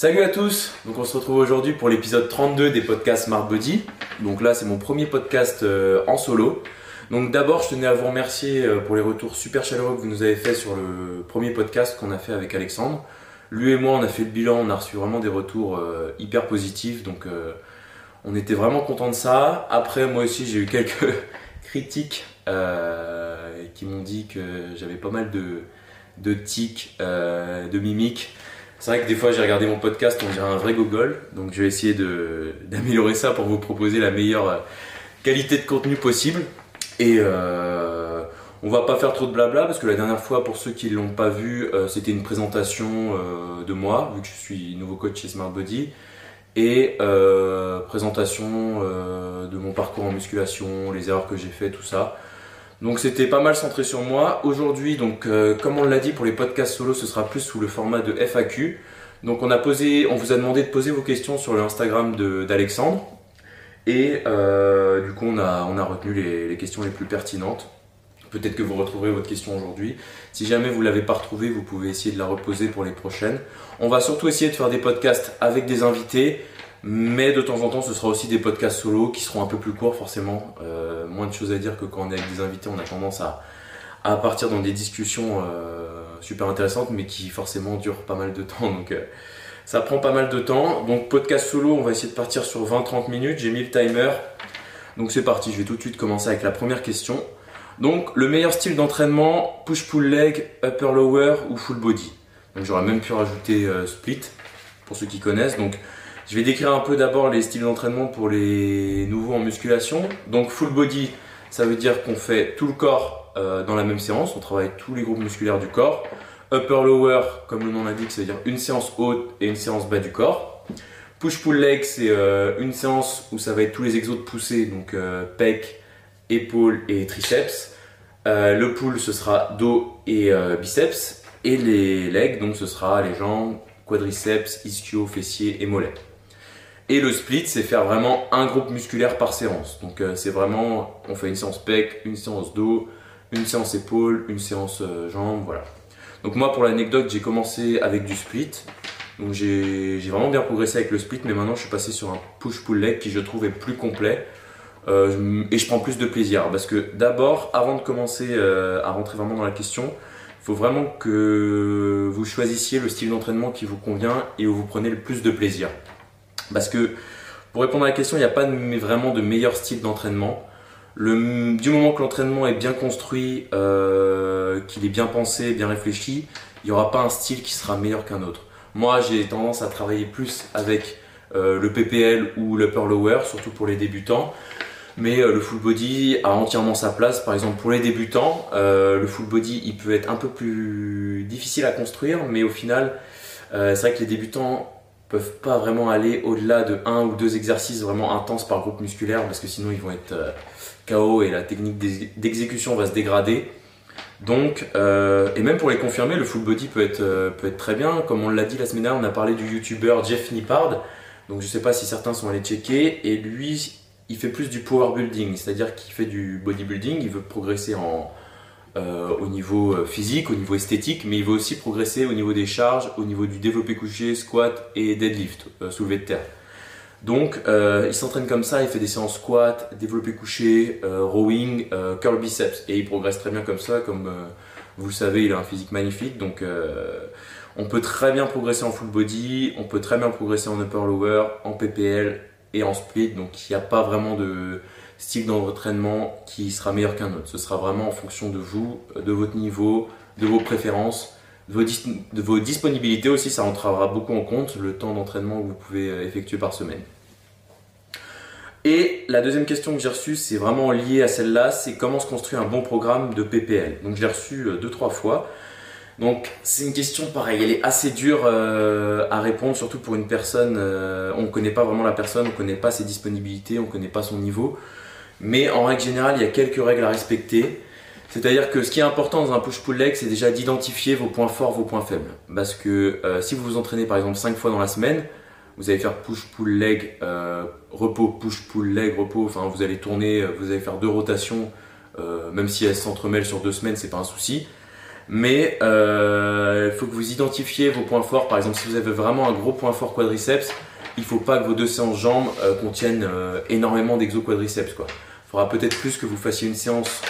Salut à tous, donc on se retrouve aujourd'hui pour l'épisode 32 des podcasts Smart Body. Donc là c'est mon premier podcast euh, en solo. Donc d'abord je tenais à vous remercier euh, pour les retours super chaleureux que vous nous avez fait sur le premier podcast qu'on a fait avec Alexandre. Lui et moi on a fait le bilan, on a reçu vraiment des retours euh, hyper positifs donc on était vraiment content de ça. Après moi aussi j'ai eu quelques critiques qui m'ont dit que j'avais pas mal de, de tics, de mimiques. C'est vrai que des fois j'ai regardé mon podcast, on dirait un vrai Google, donc je vais essayer d'améliorer ça pour vous proposer la meilleure euh, qualité de contenu possible. Et euh, on va pas faire trop de blabla parce que la dernière fois, pour ceux qui ne l'ont pas vu, euh, c'était une présentation de moi, vu que je suis nouveau coach chez Smart Body, et présentation de mon parcours en musculation, les erreurs que j'ai fait, tout ça. Donc c'était pas mal centré sur moi. Aujourd'hui, donc euh, comme on l'a dit pour les podcasts solo, ce sera plus sous le format de FAQ. Donc on a posé, on vous a demandé de poser vos questions sur le Instagram d'Alexandre. Et euh, du coup on a, on a retenu les, questions les plus pertinentes. Peut-être que vous retrouverez votre question aujourd'hui. Si jamais vous ne l'avez pas retrouvée, vous pouvez essayer de la reposer pour les prochaines. On va surtout essayer de faire des podcasts avec des invités. Mais de temps en temps, ce sera aussi des podcasts solo qui seront un peu plus courts, forcément. Euh, moins de choses à dire que quand on est avec des invités, on a tendance à, à partir dans des discussions euh, super intéressantes, mais qui forcément durent pas mal de temps. Donc euh, ça prend pas mal de temps. Donc podcast solo, on va essayer de partir sur 20-30 minutes. J'ai mis le timer. Donc c'est parti, je vais tout de suite commencer avec la première question. Donc le meilleur style d'entraînement, push-pull leg, upper-lower ou full body? Donc j'aurais même pu rajouter split pour ceux qui connaissent. Donc je vais décrire un peu d'abord les styles d'entraînement pour les nouveaux en musculation. Donc full body, ça veut dire qu'on fait tout le corps euh, dans la même séance, on travaille tous les groupes musculaires du corps. Upper lower, comme le nom l'indique, ça veut dire une séance haute et une séance bas du corps. Push pull leg, c'est euh, une séance où ça va être tous les exos de poussée, donc euh, pec, épaule et triceps. le pull, ce sera dos et biceps. Et les legs, donc ce sera les jambes, quadriceps, ischio, fessiers et mollets. Et le split, c'est faire vraiment un groupe musculaire par séance. Donc euh, c'est vraiment, on fait une séance pec, une séance dos, une séance épaule, une séance euh, jambes, voilà. Donc moi pour l'anecdote, j'ai commencé avec du split. Donc j'ai vraiment bien progressé avec le split, mais maintenant je suis passé sur un push-pull leg qui je trouve est plus complet. Euh, et je prends plus de plaisir parce que d'abord, avant de commencer à rentrer vraiment dans la question, il faut vraiment que vous choisissiez le style d'entraînement qui vous convient et où vous prenez le plus de plaisir. Parce que pour répondre à la question, il n'y a pas vraiment de meilleur style d'entraînement. du moment que l'entraînement est bien construit, euh, qu'il est bien pensé, bien réfléchi, il n'y aura pas un style qui sera meilleur qu'un autre. Moi, j'ai tendance à travailler plus avec euh, le PPL ou l'upper lower, surtout pour les débutants. Mais euh, le full body a entièrement sa place. Par exemple, pour les débutants, le full body, il peut être un peu plus difficile à construire, mais au final, c'est vrai que les débutants peuvent pas vraiment aller au-delà de un ou deux exercices vraiment intenses par groupe musculaire parce que sinon ils vont être euh, KO et la technique d'exécution va se dégrader. Donc, euh, et même pour les confirmer, le full body peut être, euh, peut être très bien. Comme on l'a dit la semaine dernière, on a parlé du youtubeur Jeff Nippard. Donc je sais pas si certains sont allés checker. Et lui, il fait plus du power building, c'est-à-dire qu'il fait du bodybuilding, il veut progresser en, euh, au niveau euh, physique, au niveau esthétique, mais il va aussi progresser au niveau des charges, au niveau du développé couché, squat et deadlift, euh, soulevé de terre. Donc il s'entraîne comme ça, il fait des séances squat, développé couché, rowing, curl biceps et il progresse très bien comme ça, comme vous le savez, il a un physique magnifique, donc on peut très bien progresser en full body, on peut très bien progresser en upper lower, en PPL et en split, donc il n'y a pas vraiment de style d'entraînement qui sera meilleur qu'un autre. Ce sera vraiment en fonction de vous, de votre niveau, de vos préférences, de vos, disponibilités aussi. Ça entrera beaucoup en compte le temps d'entraînement que vous pouvez euh, effectuer par semaine. Et la deuxième question que j'ai reçue, c'est vraiment lié à celle-là, c'est comment se construire un bon programme de PPL. Donc je l'ai reçue euh, deux, trois fois. Donc c'est une question pareille, elle est assez dure euh, à répondre, surtout pour une personne, on ne connaît pas vraiment la personne, on ne connaît pas ses disponibilités, on ne connaît pas son niveau. Mais en règle générale, il y a quelques règles à respecter. C'est-à-dire que ce qui est important dans un push-pull leg, c'est déjà d'identifier vos points forts, vos points faibles. Parce que euh, si vous vous entraînez par exemple 5 fois dans la semaine, vous allez faire push-pull leg, euh, repos, push-pull leg, repos. Enfin, vous allez tourner, euh, vous allez faire deux rotations, même si elles s'entremêlent sur deux semaines, c'est pas un souci. Mais il faut que vous identifiez vos points forts. Par exemple, si vous avez vraiment un gros point fort quadriceps, il ne faut pas que vos deux séances jambes contiennent énormément d'exo quadriceps. Il faudra peut-être plus que vous fassiez une séance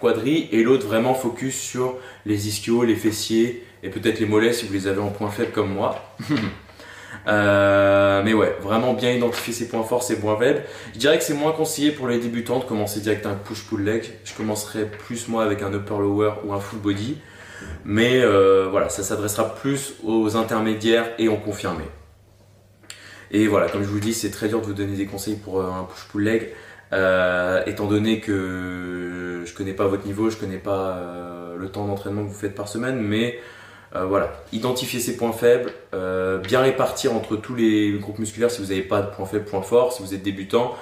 quadri et l'autre vraiment focus sur les ischios, les fessiers et peut-être les mollets si vous les avez en point faible comme moi. Euh, mais ouais, vraiment bien identifier ses points forts, ses points faibles. Je dirais que c'est moins conseillé pour les débutants de commencer direct un push-pull leg. Je commencerai plus moi avec un upper-lower ou un full body. Mais euh, voilà, ça s'adressera plus aux intermédiaires et en confirmé. Et voilà, comme je vous dis, c'est très dur de vous donner des conseils pour euh, un push-pull leg. Étant donné que je connais pas votre niveau, je connais pas le temps d'entraînement que vous faites par semaine, mais euh, voilà, identifier ses points faibles, euh, bien répartir entre tous les groupes musculaires si vous n'avez pas de points faibles, points forts, si vous êtes débutant.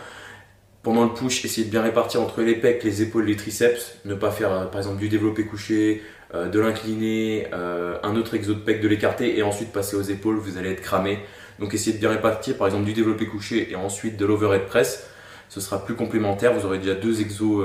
Pendant le push, essayez de bien répartir entre les pecs, les épaules, les triceps. Ne pas faire euh, par exemple du développé couché, de l'incliner, un autre exo de pec, de l'écarter et ensuite passer aux épaules, vous allez être cramé. Donc essayez de bien répartir par exemple du développé couché et ensuite de l'overhead press. Ce sera plus complémentaire, vous aurez déjà deux exos,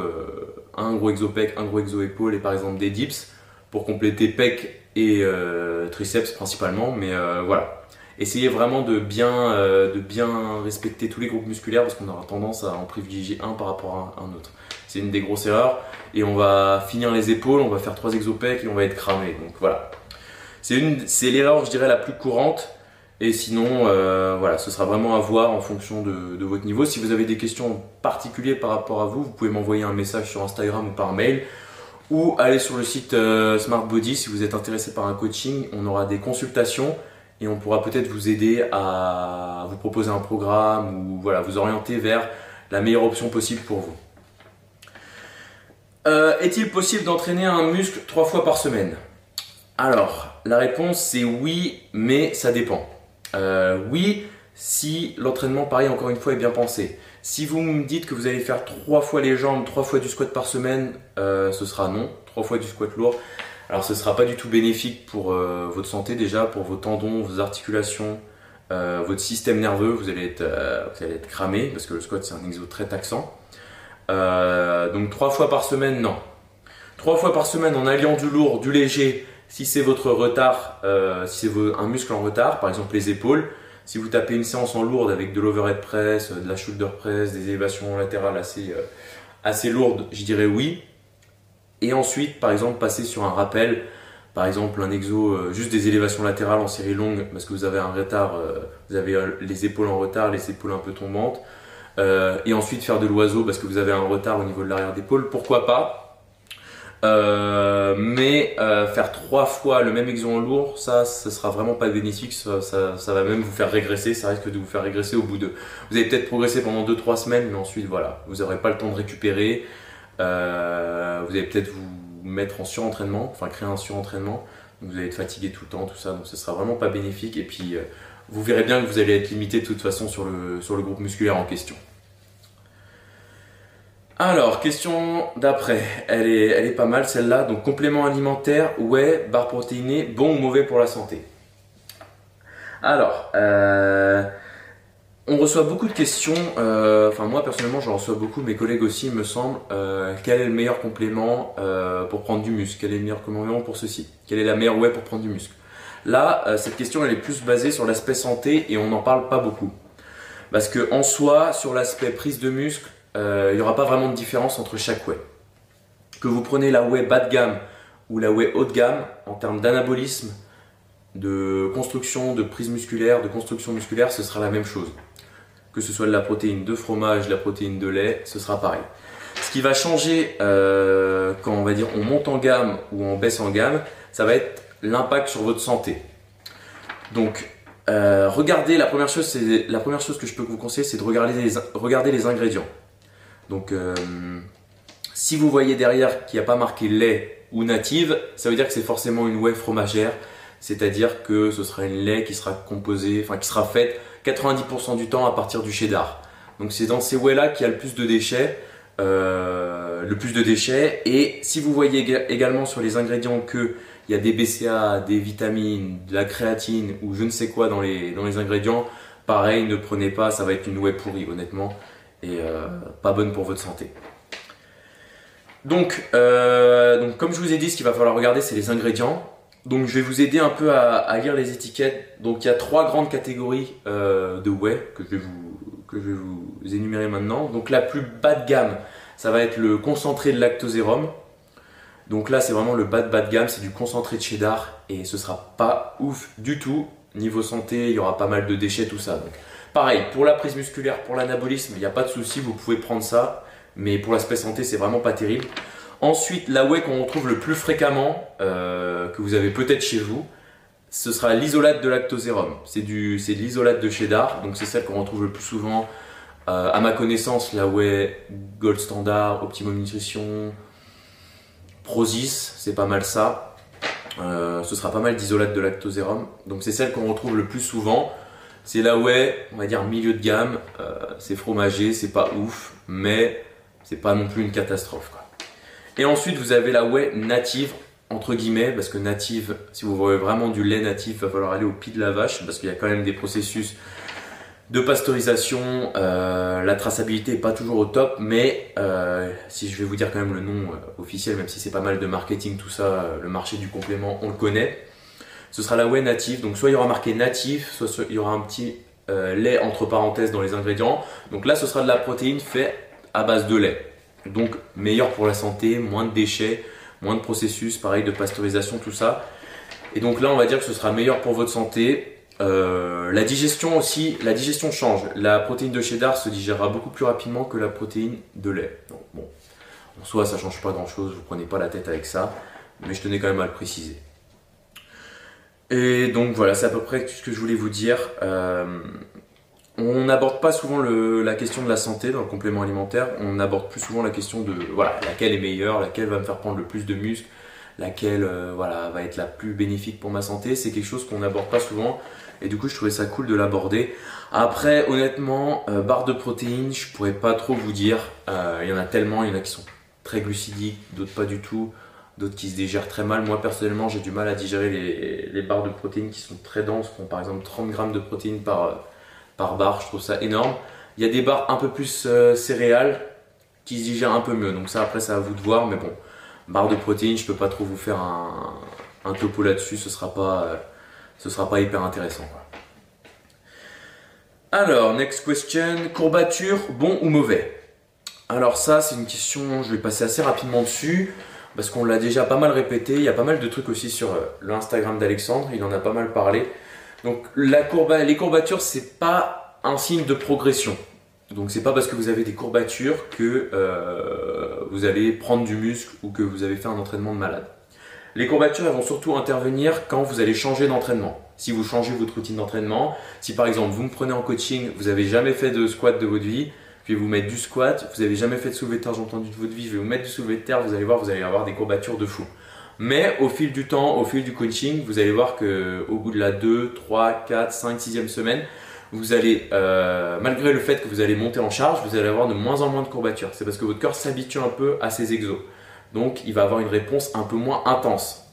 un gros exo pec, un gros exo épaule et par exemple des dips pour compléter pec et euh, triceps principalement. Mais euh, voilà, essayez vraiment de bien, euh, respecter tous les groupes musculaires parce qu'on aura tendance à en privilégier un par rapport à un autre. C'est une des grosses erreurs. Et on va finir les épaules, on va faire trois exopecs et on va être cramé. Donc voilà. C'est l'erreur, je dirais, la plus courante. Et sinon, voilà, ce sera vraiment à voir en fonction de, votre niveau. Si vous avez des questions particulières par rapport à vous, vous pouvez m'envoyer un message sur Instagram ou par mail ou allez sur le site euh, Smart Body si vous êtes intéressé par un coaching. On aura des consultations et on pourra peut-être vous aider à vous proposer un programme ou voilà, vous orienter vers la meilleure option possible pour vous. Euh, est-il possible d'entraîner un muscle trois fois par semaine? Alors, la réponse c'est oui, mais ça dépend. Euh, oui, si l'entraînement, pareil, encore une fois, est bien pensé. Si vous me dites que vous allez faire trois fois les jambes, trois fois du squat par semaine, euh, ce sera non. Trois fois du squat lourd. Alors ce ne sera pas du tout bénéfique pour euh, votre santé déjà, pour vos tendons, vos articulations, votre système nerveux. Vous allez, être, vous allez être cramé parce que le squat c'est un exo très taxant. donc trois fois par semaine, non. Trois fois par semaine en alliant du lourd, du léger, si c'est votre retard, si c'est un muscle en retard, par exemple les épaules, si vous tapez une séance en lourde avec de l'overhead press, de la shoulder press, des élévations latérales assez, euh, assez lourdes, je dirais oui. Et ensuite, par exemple, passer sur un rappel, par exemple un exo, euh, juste des élévations latérales en série longue, parce que vous avez un retard, euh, vous avez les épaules en retard, les épaules un peu tombantes. et ensuite faire de l'oiseau parce que vous avez un retard au niveau de l'arrière d'épaule, pourquoi pas euh, mais euh, faire trois fois le même exo en lourd, ça, ce sera vraiment pas bénéfique. Ça, ça, va même vous faire régresser. Ça risque de vous faire régresser au bout de. Vous allez peut-être progresser pendant 2-3 semaines, mais ensuite, voilà, vous n'aurez pas le temps de récupérer. Euh, vous allez peut-être vous mettre en surentraînement, enfin créer un surentraînement. vous allez être fatigué tout le temps, tout ça. Donc, ce sera vraiment pas bénéfique. Et puis, vous verrez bien que vous allez être limité de toute façon sur le, sur le groupe musculaire en question. Alors, question d'après. Elle est, pas mal celle-là. Donc, complément alimentaire, ouais, barre protéinée, bon ou mauvais pour la santé? Alors, euh, on reçoit beaucoup de questions. Euh, enfin, moi personnellement, j'en reçois beaucoup. Mes collègues aussi, il me semble. Euh, quel est le meilleur complément pour prendre du muscle? Quel est le meilleur complément pour ceci? Quelle est la meilleure whey pour prendre du muscle? Là, cette question, elle est plus basée sur l'aspect santé et on n'en parle pas beaucoup. Parce que en soi, sur l'aspect prise de muscle, il n'y aura pas vraiment de différence entre chaque whey. Que vous prenez la whey bas de gamme ou la whey haut de gamme, en termes d'anabolisme, de construction de prise musculaire, de construction musculaire, ce sera la même chose. Que ce soit de la protéine de fromage, de la protéine de lait, ce sera pareil. Ce qui va changer euh, quand on va dire on monte en gamme ou on baisse en gamme, ça va être l'impact sur votre santé. Donc, euh, regardez, la première, chose, la première chose que je peux vous conseiller, c'est de regarder les ingrédients. Donc, euh, si vous voyez derrière qu'il n'y a pas marqué lait ou native, ça veut dire que c'est forcément une whey fromagère, c'est-à-dire que ce sera une lait qui sera composée, enfin qui sera faite 90% du temps à partir du cheddar. Donc c'est dans ces whey là qu'il y a le plus de déchets, euh, le plus de déchets. Et si vous voyez également sur les ingrédients qu'il y a des BCA, des vitamines, de la créatine ou je ne sais quoi dans les, dans les ingrédients, pareil, ne prenez pas, ça va être une whey pourrie honnêtement et euh, pas bonne pour votre santé. Donc, euh, donc, comme je vous ai dit, ce qu'il va falloir regarder, c'est les ingrédients. Donc, je vais vous aider un peu à, lire les étiquettes. Donc, il y a trois grandes catégories euh, de whey que je, vais vous, que énumérer maintenant. Donc, la plus bas de gamme, ça va être le concentré de lactosérum. Donc là, c'est vraiment le bas de bas de gamme, c'est du concentré de cheddar et ce sera pas ouf du tout. Niveau santé, il y aura pas mal de déchets, tout ça. Donc, pareil, pour la prise musculaire, pour l'anabolisme, il n'y a pas de souci, vous pouvez prendre ça mais pour l'aspect santé, c'est vraiment pas terrible. Ensuite, la whey qu'on retrouve le plus fréquemment, euh, que vous avez peut-être chez vous, ce sera l'isolate de lactosérum. C'est de l'isolate de cheddar, donc c'est celle qu'on retrouve le plus souvent. Euh, à ma connaissance, la whey Gold Standard, Optimum Nutrition, Prozis, c'est pas mal ça. Euh, ce sera pas mal d'isolate de lactosérum. Donc c'est celle qu'on retrouve le plus souvent. C'est la whey, on va dire milieu de gamme. c'est fromager, c'est pas ouf, mais c'est pas non plus une catastrophe. Et ensuite, vous avez la whey native, entre guillemets, parce que native, si vous voulez vraiment du lait natif, il va falloir aller au pied de la vache, parce qu'il y a quand même des processus de pasteurisation. Euh, la traçabilité n'est pas toujours au top, mais euh, si je vais vous dire quand même le nom euh, officiel, même si c'est pas mal de marketing, tout ça, le marché du complément, on le connaît. Ce sera la whey native, donc soit il y aura marqué natif, soit il y aura un petit lait entre parenthèses dans les ingrédients. Donc là, ce sera de la protéine faite à base de lait. Donc meilleur pour la santé, moins de déchets, moins de processus, pareil de pasteurisation, tout ça. Et donc là, on va dire que ce sera meilleur pour votre santé. Euh, la digestion aussi, la digestion change. La protéine de cheddar se digérera beaucoup plus rapidement que la protéine de lait. Donc, bon, en soi, ça change pas grand chose, vous prenez pas la tête avec ça, mais je tenais quand même à le préciser. Et donc voilà, c'est à peu près tout ce que je voulais vous dire. Euh, on n'aborde pas souvent la question de la santé dans le complément alimentaire, on aborde plus souvent la question de voilà, laquelle est meilleure, laquelle va me faire prendre le plus de muscles, laquelle euh, voilà, va être la plus bénéfique pour ma santé. C'est quelque chose qu'on n'aborde pas souvent et du coup je trouvais ça cool de l'aborder. Après honnêtement, euh, barre de protéines, je pourrais pas trop vous dire. Euh, il y en a tellement, il y en a qui sont très glucidiques, d'autres pas du tout, d'autres qui se digèrent très mal. Moi personnellement j'ai du mal à digérer les, barres de protéines qui sont très denses, qui ont par exemple 30 grammes de protéines par par barre, je trouve ça énorme. Il y a des barres un peu plus euh, céréales qui se digèrent un peu mieux, donc ça après c'est à vous de voir, mais bon, barre de protéines, je peux pas trop vous faire un, topo là-dessus, ce sera euh, sera pas hyper intéressant. Alors, next question, courbature, bon ou mauvais? Alors ça, c'est une question, je vais passer assez rapidement dessus, parce qu'on l'a déjà pas mal répété, il y a pas mal de trucs aussi sur euh, l'Instagram d'Alexandre, il en a pas mal parlé. Donc la les courbatures, c'est pas un signe de progression. Donc c'est pas parce que vous avez des courbatures que euh, vous allez prendre du muscle ou que vous avez fait un entraînement de malade. Les courbatures elles vont surtout intervenir quand vous allez changer d'entraînement. Si vous changez votre routine d'entraînement, si par exemple vous me prenez en coaching, vous avez jamais fait de squat de votre vie, puis vous mettre du squat, vous avez jamais fait de soulevé de terre, j'ai entendu de votre vie, je vais vous mettre du soulevé de terre, vous allez voir, vous allez avoir des courbatures de fou. Mais au fil du temps, au fil du coaching, vous allez voir que au bout de la 2, 3, 4, 5, 6e semaine, vous allez, euh, malgré le fait que vous allez monter en charge, vous allez avoir de moins en moins de courbatures. C'est parce que votre corps s'habitue un peu à ces exos. Donc il va avoir une réponse un peu moins intense.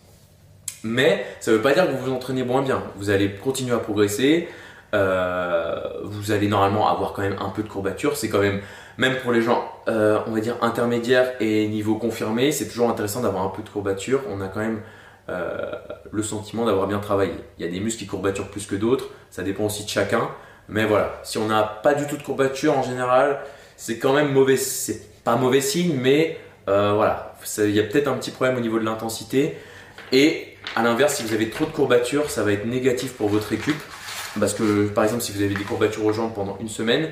Mais ça ne veut pas dire que vous vous entraînez moins bien. Vous allez continuer à progresser. Euh, vous allez normalement avoir quand même un peu de courbatures. C'est quand même même pour les gens, euh, on va dire, intermédiaires et niveau confirmé, c'est toujours intéressant d'avoir un peu de courbature. On a quand même euh, le sentiment d'avoir bien travaillé. Il y a des muscles qui courbaturent plus que d'autres, ça dépend aussi de chacun. Mais voilà, si on n'a pas du tout de courbature en général, c'est quand même mauvais. C'est pas mauvais signe, mais voilà, il y a peut-être un petit problème au niveau de l'intensité. Et à l'inverse, si vous avez trop de courbatures, ça va être négatif pour votre récup. Parce que par exemple, si vous avez des courbatures aux jambes pendant une semaine,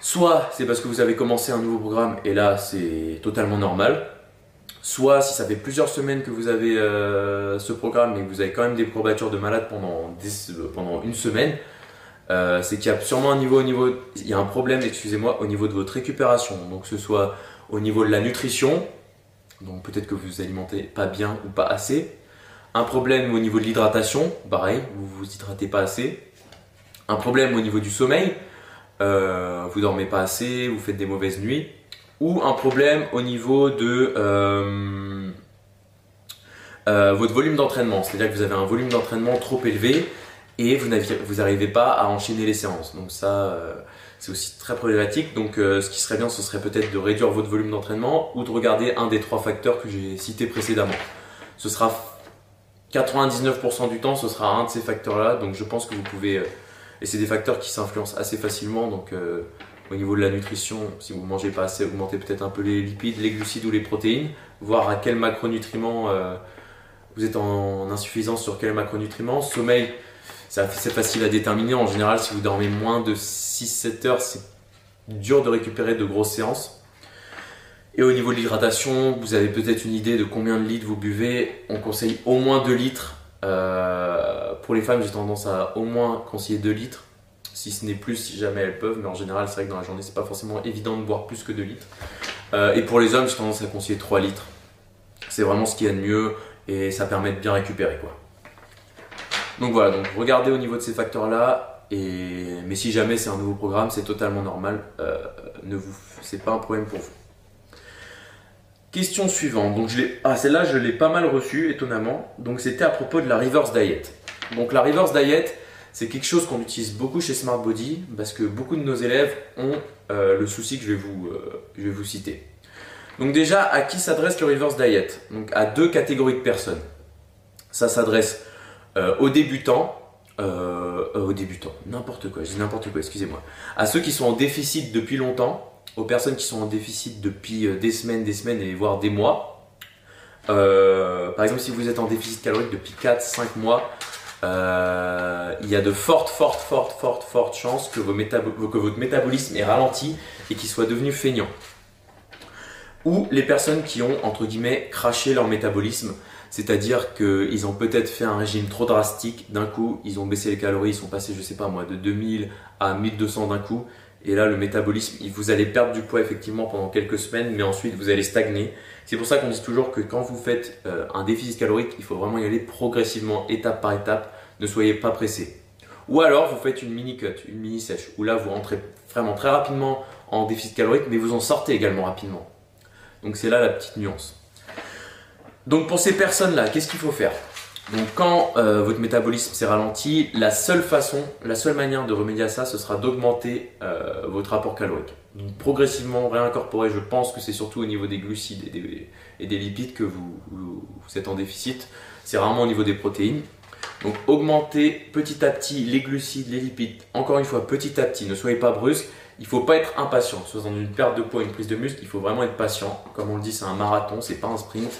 Soit c'est parce que vous avez commencé un nouveau programme et là c'est totalement normal. Soit si ça fait plusieurs semaines que vous avez euh, ce programme et que vous avez quand même des courbatures de malade pendant, euh, une semaine, euh, c'est qu'il y a sûrement un niveau, au niveau, il y a un problème, excusez-moi, au niveau de votre récupération. Donc que ce soit au niveau de la nutrition, donc peut-être que vous vous alimentez pas bien ou pas assez. Un problème au niveau de l'hydratation, pareil, vous vous hydratez pas assez. Un problème au niveau du sommeil, euh, vous dormez pas assez, vous faites des mauvaises nuits, ou un problème au niveau de euh, euh, votre volume d'entraînement, c'est-à-dire que vous avez un volume d'entraînement trop élevé et vous n'arrivez pas à enchaîner les séances. Donc ça, c'est aussi très problématique. Donc ce qui serait bien, ce serait peut-être de réduire votre volume d'entraînement ou de regarder un des trois facteurs que j'ai cités précédemment. Ce sera 99% du temps, ce sera un de ces facteurs-là. Donc je pense que vous pouvez... et c'est des facteurs qui s'influencent assez facilement. Donc au niveau de la nutrition, si vous ne mangez pas assez, augmentez peut-être un peu les lipides, les glucides ou les protéines, voir à quel macronutriments euh, vous êtes en insuffisance sur quel macronutriments. Sommeil, c'est facile à déterminer. En général, si vous dormez moins de 6-7 heures, c'est dur de récupérer de grosses séances. Et au niveau de l'hydratation, vous avez peut-être une idée de combien de litres vous buvez. On conseille au moins 2 litres. Euh, pour les femmes, j'ai tendance à au moins conseiller 2 litres si ce n'est plus si jamais elles peuvent, mais en général, c'est vrai que dans la journée, c'est pas forcément évident de boire plus que 2 litres. Euh, et pour les hommes, j'ai tendance à conseiller 3 litres. C'est vraiment ce qu'il y a de mieux et ça permet de bien récupérer quoi. Donc voilà, donc regardez au niveau de ces facteurs-là. Et... Mais si jamais c'est un nouveau programme, c'est totalement normal. Euh, ne vous... C'est pas un problème pour vous. Question suivante. Donc je ah, celle-là, je l'ai pas mal reçue, étonnamment. Donc c'était à propos de la reverse diet. Donc la reverse diet, c'est quelque chose qu'on utilise beaucoup chez Smart Body parce que beaucoup de nos élèves ont euh, le souci que je vais, vous, euh, je vais vous citer. Donc déjà, à qui s'adresse le reverse diet? Donc à deux catégories de personnes. Ça s'adresse euh, aux débutants, aux débutants, n'importe quoi, je dis n'importe quoi, excusez-moi. À ceux qui sont en déficit depuis longtemps, aux personnes qui sont en déficit depuis des semaines, des semaines et voire des mois. par exemple, si vous êtes en déficit calorique depuis 4-5 mois, euh, il y a de fortes, fortes, fortes, fortes, fortes chances que, que votre métabolisme est ralenti et qu'il soit devenu feignant. Ou les personnes qui ont, entre guillemets, craché leur métabolisme, c'est-à-dire qu'ils ont peut-être fait un régime trop drastique, d'un coup, ils ont baissé les calories, ils sont passés, je sais pas moi, de 2000 à 1200 d'un coup, et là, le métabolisme, vous allez perdre du poids effectivement pendant quelques semaines, mais ensuite vous allez stagner. C'est pour ça qu'on dit toujours que quand vous faites euh, un déficit calorique, il faut vraiment y aller progressivement, étape par étape. Ne soyez pas pressé. Ou alors vous faites une mini cut, une mini sèche, où là vous rentrez vraiment très rapidement en déficit calorique, mais vous en sortez également rapidement. Donc c'est là la petite nuance. Donc pour ces personnes-là, qu'est-ce qu'il faut faire? Donc quand euh, votre métabolisme s'est ralenti, la seule façon, la seule manière de remédier à ça, ce sera d'augmenter euh, votre apport calorique. Donc progressivement réincorporer, je pense que c'est surtout au niveau des glucides et des, lipides que vous, êtes en déficit. C'est rarement au niveau des protéines. Donc augmenter petit à petit les glucides, les lipides, encore une fois petit à petit, ne soyez pas brusque. Il ne faut pas être impatient, soit dans une perte de poids, une prise de muscle, il faut vraiment être patient. Comme on le dit, c'est un marathon, c'est pas un sprint.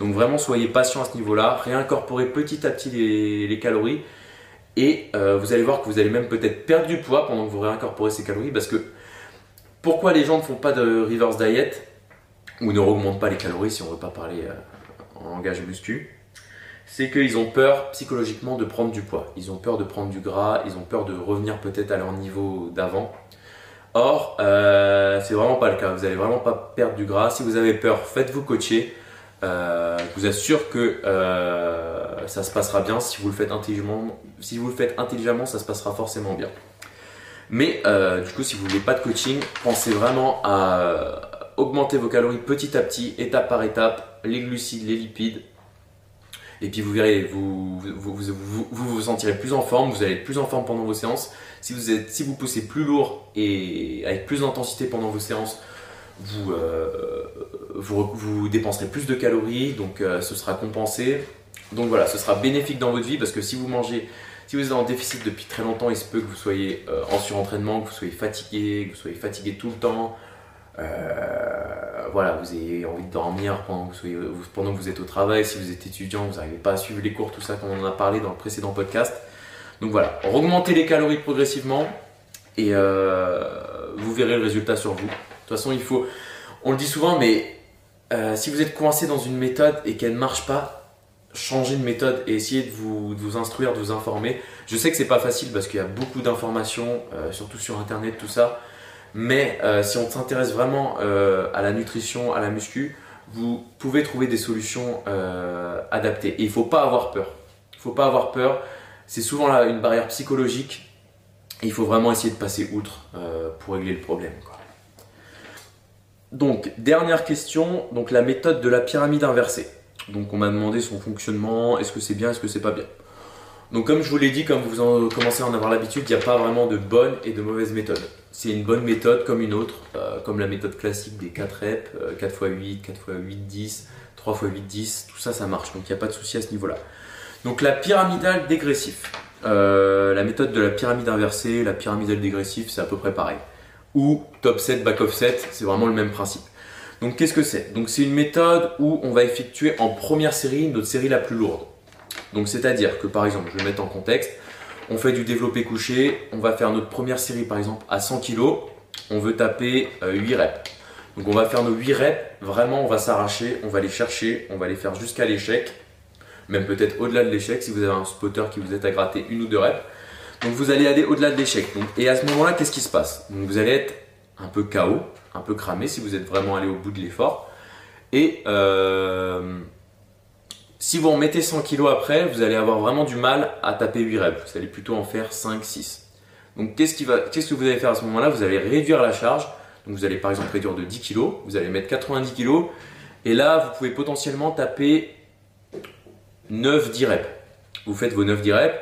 Donc vraiment, soyez patient à ce niveau-là, réincorporez petit à petit les, calories et euh, vous allez voir que vous allez même peut-être perdre du poids pendant que vous réincorporez ces calories parce que pourquoi les gens ne font pas de reverse diet ou ne augmentent pas les calories si on ne veut pas parler euh, en langage muscu c'est qu'ils ont peur psychologiquement de prendre du poids. Ils ont peur de prendre du gras, ils ont peur de revenir peut-être à leur niveau d'avant. Or, euh, c'est vraiment pas le cas. Vous n'allez vraiment pas perdre du gras. Si vous avez peur, faites-vous coacher. Euh, je vous assure que euh, ça se passera bien si vous le faites intelligemment. Si vous le faites intelligemment, ça se passera forcément bien. Mais euh, du coup, si vous voulez pas de coaching, pensez vraiment à augmenter vos calories petit à petit, étape par étape, les glucides, les lipides. Et puis vous verrez, vous vous, vous, vous, sentirez plus en forme, vous allez être plus en forme pendant vos séances. Si vous, êtes, si vous poussez plus lourd et avec plus d'intensité pendant vos séances, vous, vous, dépenserez plus de calories, donc euh, ce sera compensé. Donc voilà, ce sera bénéfique dans votre vie parce que si vous mangez, si vous êtes en déficit depuis très longtemps, il se peut que vous soyez euh, en surentraînement, que vous soyez fatigué, que vous soyez fatigué tout le temps. Euh, voilà, vous ayez envie de dormir pendant que, vous pendant que vous êtes au travail, si vous êtes étudiant, vous n'arrivez pas à suivre les cours, tout ça comme on en a parlé dans le précédent podcast. Donc voilà, augmentez les calories progressivement et vous verrez le résultat sur vous. De toute façon, il faut, on le dit souvent, mais euh, si vous êtes coincé dans une méthode et qu'elle ne marche pas, changez de méthode et essayez de vous, instruire, de vous informer. Je sais que c'est pas facile parce qu'il y a beaucoup d'informations, euh, surtout sur internet, tout ça. Mais euh, si on s'intéresse vraiment à la nutrition, à la muscu, vous pouvez trouver des solutions adaptées. Et il ne faut pas avoir peur. Il ne faut pas avoir peur. C'est souvent une barrière psychologique. Il faut vraiment essayer de passer outre pour régler le problème. Donc, dernière question, donc la méthode de la pyramide inversée. Donc, on m'a demandé son fonctionnement, est-ce que c'est bien, est-ce que c'est pas bien. Donc comme je vous l'ai dit, comme vous en commencez à en avoir l'habitude, il n'y a pas vraiment de bonne et de mauvaise méthode. C'est une bonne méthode comme une autre, euh, comme la méthode classique des 4 reps, 4 x 8, 4 x 8, 10, 3 x 8, 10, tout ça, ça marche. Donc il n'y a pas de souci à ce niveau-là. Donc la pyramidale dégressif. Euh, la méthode de la pyramide inversée, la pyramidale dégressif, c'est à peu près pareil. Ou top 7, back off 7, c'est vraiment le même principe. Donc qu'est-ce que c'est? Donc c'est une méthode où on va effectuer en première série notre série la plus lourde. Donc c'est-à-dire que par exemple, je vais mettre en contexte, on fait du développé couché, on va faire notre première série par exemple à 100 kg, on veut taper 8 euh, reps. Donc on va faire nos 8 reps, vraiment on va s'arracher, on va les chercher, on va les faire jusqu'à l'échec, même peut-être au-delà de l'échec si vous avez un spotter qui vous est à gratter une ou deux reps. Donc vous allez aller au-delà de l'échec. Et à ce moment-là, qu'est-ce qui se passe? Donc vous allez être un peu KO, un peu cramé si vous êtes vraiment allé au bout de l'effort. Et euh, si vous en mettez 100 kg après, vous allez avoir vraiment du mal à taper 8 reps. Vous allez plutôt en faire 5, 6. Donc qu'est-ce, que vous allez faire à ce moment-là? Vous allez réduire la charge. Donc vous allez par exemple réduire de 10 kg, vous allez mettre 90 kg. Et là, vous pouvez potentiellement taper 9-10 reps. Vous faites vos 9-10 reps.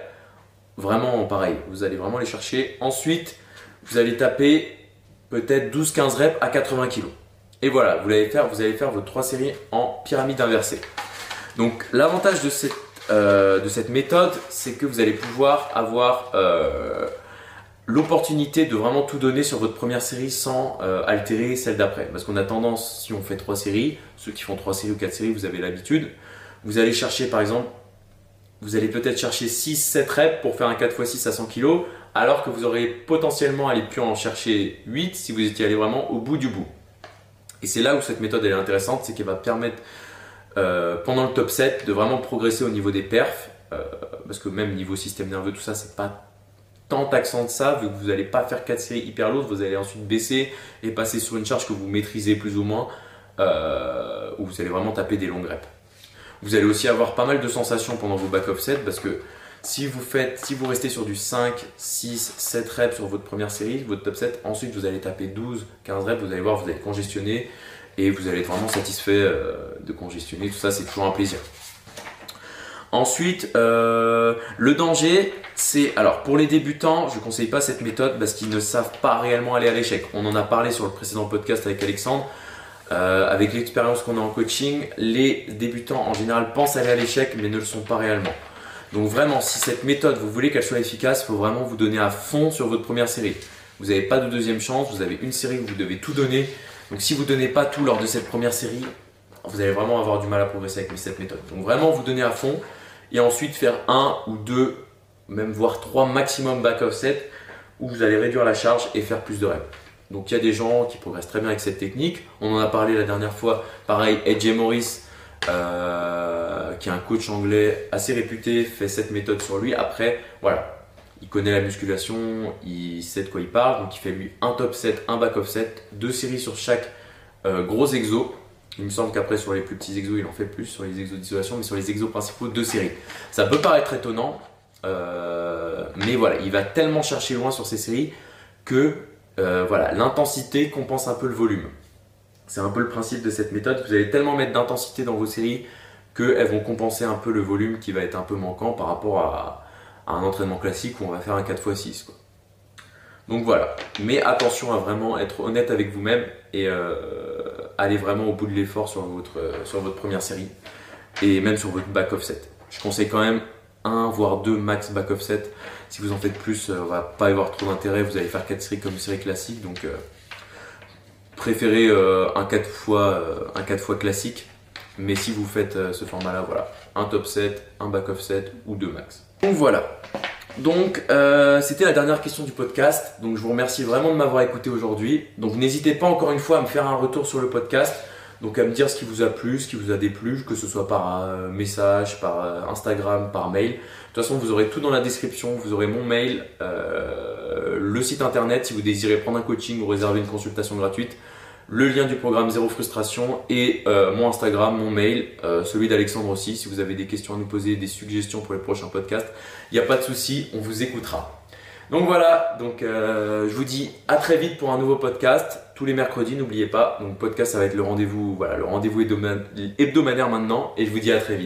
Vraiment pareil, vous allez vraiment les chercher. Ensuite, vous allez taper peut-être 12-15 reps à 80 kg. Et voilà, vous allez faire, vous allez faire vos 3 séries en pyramide inversée. Donc l'avantage de cette, euh, méthode, c'est que vous allez pouvoir avoir euh, l'opportunité de vraiment tout donner sur votre première série sans euh, altérer celle d'après. Parce qu'on a tendance, si on fait trois séries, ceux qui font trois séries ou quatre séries, vous avez l'habitude, vous allez chercher par exemple, vous allez peut-être chercher 6-7 reps pour faire un 4x6 à 100 kg, alors que vous aurez potentiellement allé pu en chercher 8 si vous étiez allé vraiment au bout du bout. Et c'est là où cette méthode est intéressante, c'est qu'elle va permettre euh, pendant le top 7 de vraiment progresser au niveau des perfs, euh, parce que même niveau système nerveux, tout ça, c'est pas tant accent de ça, vu que vous n'allez pas faire 4 séries hyper lourdes, vous allez ensuite baisser et passer sur une charge que vous maîtrisez plus ou moins, euh, où vous allez vraiment taper des longues reps. Vous allez aussi avoir pas mal de sensations pendant vos back off 7 parce que si vous faites, si vous restez sur du 5, 6, 7 reps sur votre première série, votre top 7, ensuite vous allez taper 12, 15 reps, vous allez voir, vous allez congestionner et vous allez être vraiment satisfait euh, de congestionner. Tout ça, c'est toujours un plaisir. Ensuite, euh, le danger, c'est alors pour les débutants, je ne conseille pas cette méthode parce qu'ils ne savent pas réellement aller à l'échec. On en a parlé sur le précédent podcast avec Alexandre. Euh, avec l'expérience qu'on a en coaching, les débutants en général pensent aller à l'échec mais ne le sont pas réellement. Donc vraiment, si cette méthode, vous voulez qu'elle soit efficace, il faut vraiment vous donner à fond sur votre première série. Vous n'avez pas de deuxième chance, vous avez une série où vous devez tout donner. Donc si vous ne donnez pas tout lors de cette première série, vous allez vraiment avoir du mal à progresser avec cette méthode. Donc vraiment vous donner à fond et ensuite faire un ou deux, même voire trois maximum back offset où vous allez réduire la charge et faire plus de reps. Donc il y a des gens qui progressent très bien avec cette technique. On en a parlé la dernière fois. Pareil, AJ Morris, euh, qui est un coach anglais assez réputé, fait cette méthode sur lui. Après, voilà, il connaît la musculation, il sait de quoi il parle, donc il fait lui un top set, un back off set, deux séries sur chaque euh, gros exo. Il me semble qu'après sur les plus petits exos, il en fait plus sur les exos d'isolation, mais sur les exos principaux, deux séries. Ça peut paraître étonnant, euh, mais voilà, il va tellement chercher loin sur ces séries que euh, voilà, l'intensité compense un peu le volume. C'est un peu le principe de cette méthode. Vous allez tellement mettre d'intensité dans vos séries qu'elles vont compenser un peu le volume qui va être un peu manquant par rapport à, un entraînement classique où on va faire un 4x6. Donc voilà, mais attention à vraiment être honnête avec vous-même et euh, aller vraiment au bout de l'effort sur votre, sur votre première série et même sur votre back offset. Je conseille quand même un voire deux max back offset. Si vous en faites plus, euh, on va pas y avoir trop d'intérêt. Vous allez faire 4 séries comme une série classique, donc euh, préférez un 4 fois un 4 fois classique. Mais si vous faites ce format-là, voilà, un top set, un back offset ou deux max. Donc voilà. Donc euh, c'était la dernière question du podcast. Donc je vous remercie vraiment de m'avoir écouté aujourd'hui. Donc n'hésitez pas encore une fois à me faire un retour sur le podcast. Donc à me dire ce qui vous a plu, ce qui vous a déplu, que ce soit par euh, message, par euh, Instagram, par mail. De toute façon, vous aurez tout dans la description. Vous aurez mon mail, le site internet si vous désirez prendre un coaching ou réserver une consultation gratuite le lien du programme Zéro Frustration et euh, mon Instagram, mon mail, euh, celui d'Alexandre aussi. Si vous avez des questions à nous poser, des suggestions pour les prochains podcasts, il n'y a pas de souci, on vous écoutera. Donc voilà, euh, je vous dis à très vite pour un nouveau podcast tous les mercredis, n'oubliez pas. Donc podcast ça va être le rendez-vous, voilà, le rendez-vous hebdomadaire maintenant et je vous dis à très vite.